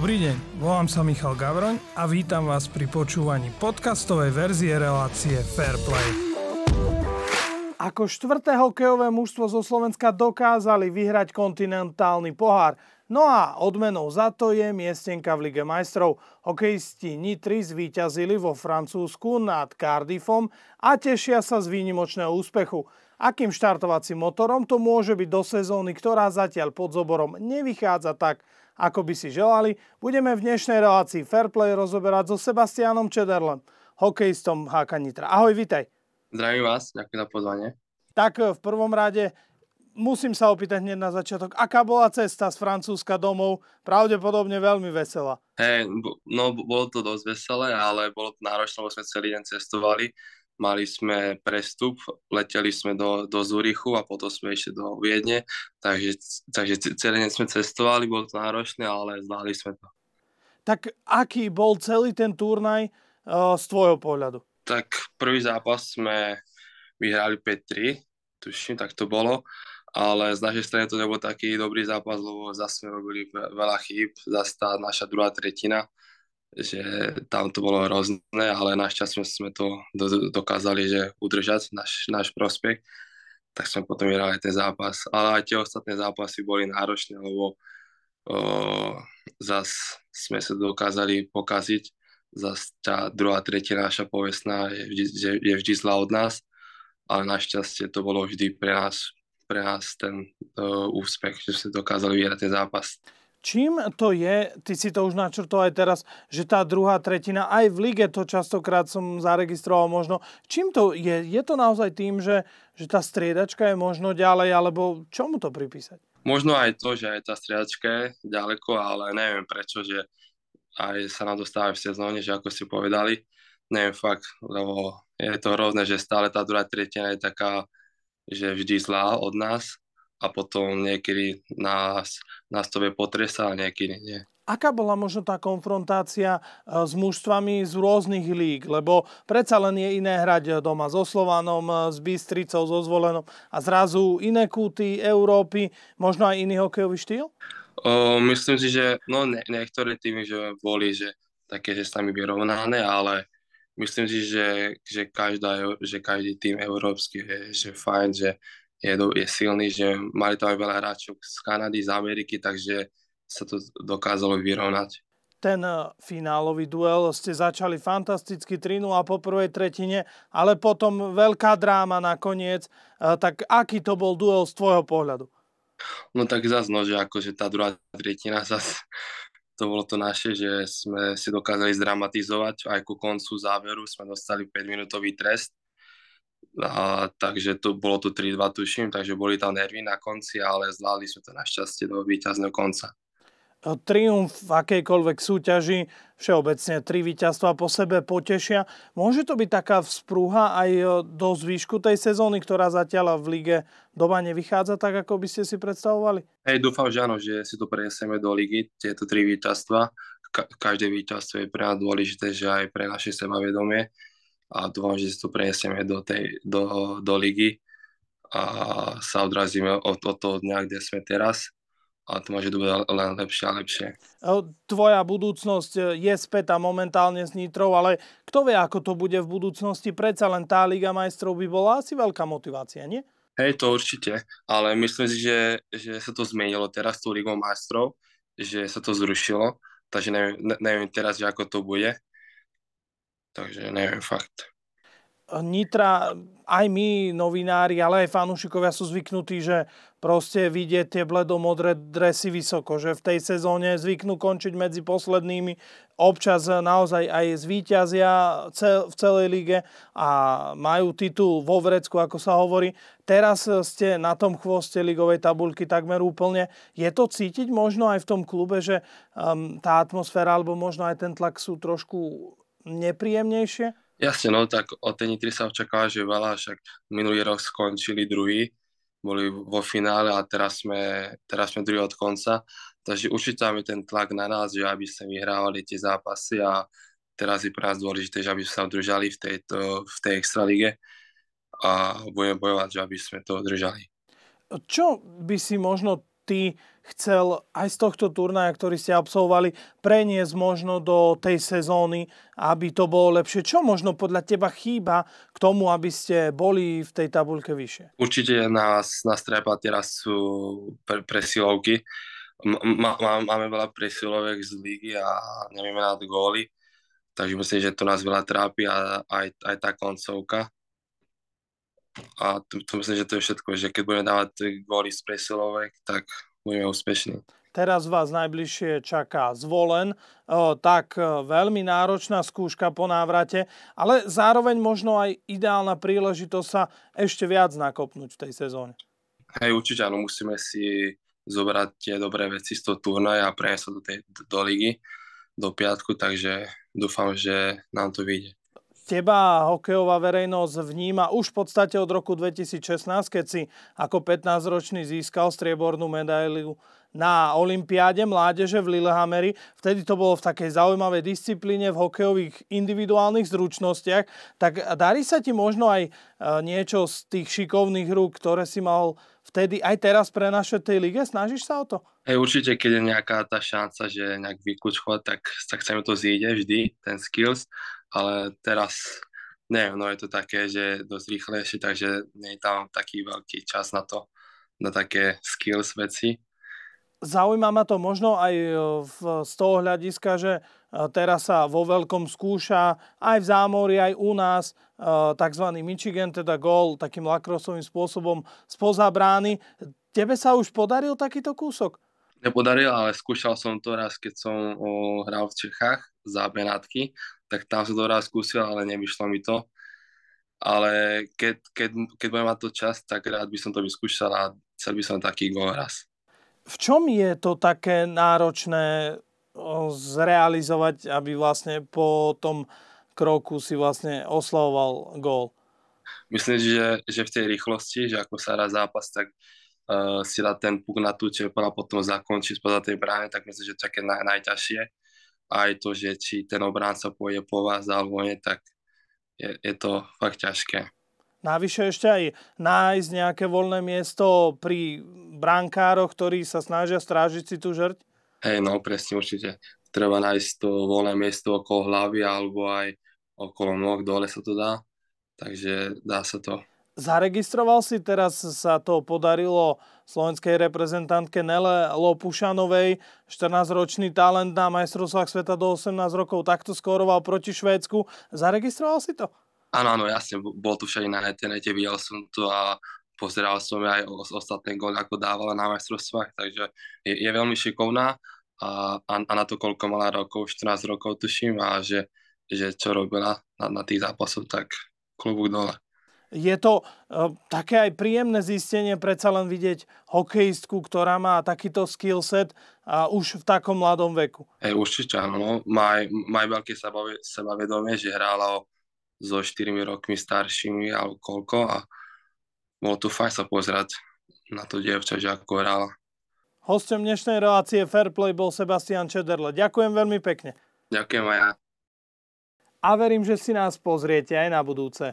Dobrý deň, volám sa Michal Gavroň a vítam vás pri počúvaní podcastovej verzie relácie Fairplay. Ako štvrté hokejové mužstvo zo Slovenska dokázali vyhrať kontinentálny pohár, no a odmenou za to je miestenka v Lige majstrov. Hokejisti Nitry zvíťazili vo Francúzsku nad Cardiffom a tešia sa z výnimočného úspechu. Akým štartovacím motorom to môže byť do sezóny, ktorá zatiaľ pod zoborom nevychádza tak, ako by si želali, budeme v dnešnej relácii Fairplay rozoberať so Sebastianom Čederlem, hokejistom HK Nitra. Ahoj, vitaj. Zdravím vás, ďakujem za pozvanie. Tak v prvom rade musím sa opýtať hneď na začiatok, aká bola cesta z Francúzska domov? Pravdepodobne veľmi veselá. Hej, no bolo to dosť veselé, ale bolo to náročné, lebo sme celý deň cestovali mali sme prestup, leteli sme do, do Zurichu a potom sme išli do Viedne, takže, takže celý deň sme cestovali, bolo to náročné, ale zvládli sme to. Tak aký bol celý ten turnaj uh, z tvojho pohľadu? Tak prvý zápas sme vyhrali 5-3, tuším, tak to bolo, ale z našej strany to nebol taký dobrý zápas, lebo zase sme robili veľa chýb, zase tá naša druhá tretina že tam to bolo hrozné, ale našťastie sme to do, dokázali že udržať, náš, náš prospech, tak sme potom vyhrali ten zápas. Ale aj tie ostatné zápasy boli náročné, lebo o, sme sa dokázali pokaziť, zas tá druhá, tretia naša povestná je vždy, že je vždy zlá od nás, ale našťastie to bolo vždy pre nás, pre nás ten o, úspech, že sme dokázali vyhrať ten zápas. Čím to je, ty si to už načrtol aj teraz, že tá druhá tretina, aj v lige to častokrát som zaregistroval možno, čím to je? Je to naozaj tým, že, že tá striedačka je možno ďalej, alebo čomu to pripísať? Možno aj to, že aj tá striedačka je ďaleko, ale neviem prečo, že aj sa nám dostáva v sezóne, že ako si povedali, neviem fakt, lebo je to hrozné, že stále tá druhá tretina je taká, že vždy zlá od nás a potom niekedy nás, nás to vie a niekedy nie. Aká bola možno tá konfrontácia e, s mužstvami z rôznych líg? Lebo predsa len je iné hrať doma so Slovanom, e, s Bystricou, so Zvolenom a zrazu iné kúty Európy, možno aj iný hokejový štýl? O, myslím si, že no, ne, niektoré týmy že boli že také, že s nami vyrovnané, ale myslím si, že, že, každá, že každý tým európsky je že fajn, že je, do, je silný, že mali tam aj veľa hráčov z Kanady, z Ameriky, takže sa to dokázalo vyrovnať. Ten eh, finálový duel ste začali fantasticky 3 a po prvej tretine, ale potom veľká dráma nakoniec. Eh, tak aký to bol duel z tvojho pohľadu? No tak zase, no, že akože tá druhá tretina zase to bolo to naše, že sme si dokázali zdramatizovať. Aj ku koncu záveru sme dostali 5-minútový trest a, takže to bolo to 3-2 tuším, takže boli tam nervy na konci, ale zvládli sme to našťastie do víťazného konca. Triumf v akejkoľvek súťaži, všeobecne tri víťazstva po sebe potešia. Môže to byť taká vzprúha aj do zvýšku tej sezóny, ktorá zatiaľ v lige doma nevychádza tak, ako by ste si predstavovali? Hej, dúfam, že áno, že si to prenesieme do ligy, tieto tri víťazstva. Ka- každé víťazstvo je pre nás dôležité, že aj pre naše sebavedomie a dúfam, že si to prenesieme do, tej, do, do ligy a sa odrazíme od, od toho dňa, kde sme teraz a to môže bude len lepšie a lepšie. Tvoja budúcnosť je spätá momentálne s Nitrou, ale kto vie, ako to bude v budúcnosti? Predsa len tá Liga majstrov by bola asi veľká motivácia, nie? Hej, to určite, ale myslím si, že, že sa to zmenilo teraz tou Ligou majstrov, že sa to zrušilo, takže neviem, neviem teraz, že ako to bude, takže neviem fakt. Nitra, aj my, novinári, ale aj fanúšikovia sú zvyknutí, že proste vidieť tie bledomodré dresy vysoko, že v tej sezóne zvyknú končiť medzi poslednými, občas naozaj aj zvíťazia v celej lige a majú titul vo vrecku, ako sa hovorí. Teraz ste na tom chvoste ligovej tabulky takmer úplne. Je to cítiť možno aj v tom klube, že um, tá atmosféra alebo možno aj ten tlak sú trošku nepríjemnejšie? Jasne, no tak od tej Nitry sa očakáva, že veľa, však minulý rok skončili druhý, boli vo finále a teraz sme, teraz sme druhý od konca, takže určite máme ten tlak na nás, že aby sme vyhrávali tie zápasy a teraz je pre nás dôležité, že aby sme sa udržali v, tejto, v tej extralige a budeme bojovať, že aby sme to udržali. Čo by si možno ty chcel aj z tohto turnaja, ktorý ste absolvovali, preniesť možno do tej sezóny, aby to bolo lepšie? Čo možno podľa teba chýba k tomu, aby ste boli v tej tabuľke vyššie? Určite nás, nás treba teraz sú pre, presilovky. Má, máme veľa presilovek z ligy a nevieme na góly, takže myslím, že to nás veľa trápi a aj, aj tá koncovka a to, to myslím, že to je všetko, že keď budeme dávať góly z presilovek, tak budeme úspešní. Teraz vás najbližšie čaká zvolen, tak veľmi náročná skúška po návrate, ale zároveň možno aj ideálna príležitosť sa ešte viac nakopnúť v tej sezóne. Hej, určite áno, musíme si zobrať tie dobré veci z toho turnaja a preniesť sa do, tej, do ligy, do piatku, takže dúfam, že nám to vyjde teba hokejová verejnosť vníma už v podstate od roku 2016, keď si ako 15-ročný získal striebornú medailu na Olympiáde mládeže v Lillehammeri. Vtedy to bolo v takej zaujímavej disciplíne v hokejových individuálnych zručnostiach. Tak darí sa ti možno aj e, niečo z tých šikovných rúk, ktoré si mal vtedy aj teraz prenašať tej lige? Snažíš sa o to? Hej, určite, keď je nejaká tá šanca, že nejak vykučkovať, tak, tak sa mi to zíde vždy, ten skills ale teraz neviem, no je to také, že dosť rýchlejšie, takže nie je tam taký veľký čas na to, na také skills veci. Zaujíma ma to možno aj e, v, z toho hľadiska, že e, teraz sa vo veľkom skúša aj v zámori, aj u nás e, tzv. Michigan, teda gol takým lakrosovým spôsobom spoza brány. Tebe sa už podaril takýto kúsok? Nepodaril, ale skúšal som to raz, keď som o, hral v Čechách za Benátky, tak tam som to raz skúsil, ale nevyšlo mi to. Ale keď, keď, keď budem mať to čas, tak rád by som to vyskúšal a chcel by som taký gol raz. V čom je to také náročné zrealizovať, aby vlastne po tom kroku si vlastne oslavoval gól? Myslím, že, že v tej rýchlosti, že ako sa raz zápas, tak uh, si dá ten puk na tú čepu a potom zakončiť spoza tej brány, tak myslím, že to je také naj, najťažšie aj to, že či ten obránca pôjde po vás alebo nie, tak je, je to fakt ťažké. Navyše ešte aj nájsť nejaké voľné miesto pri brankároch, ktorí sa snažia strážiť si tú žrť? Hej, no presne určite. Treba nájsť to voľné miesto okolo hlavy alebo aj okolo nôh, dole sa to dá. Takže dá sa to. Zaregistroval si, teraz sa to podarilo slovenskej reprezentantke Nele Lopušanovej, 14-ročný talent na majstrovstvách sveta do 18 rokov, takto skoroval proti Švédsku. Zaregistroval si to? Áno, áno, jasne, bol tu všade na nete, videl som to a pozeral som aj ostatné góly, ako dávala na majstrovstvách, takže je, je veľmi šikovná a, a, a na to, koľko mala rokov, 14 rokov tuším a že, že čo robila na, na tých zápasoch, tak klubúk dole je to uh, také aj príjemné zistenie predsa len vidieť hokejistku, ktorá má takýto skill set a už v takom mladom veku. Hej, určite áno. No. Má, má veľké sebavedomie, že hrála o, so 4 rokmi staršími alebo koľko a bolo tu fajn sa pozerať na to dievča, že ako hrála. Hostom dnešnej relácie Fairplay bol Sebastian Čederle. Ďakujem veľmi pekne. Ďakujem aj ja. A verím, že si nás pozriete aj na budúce.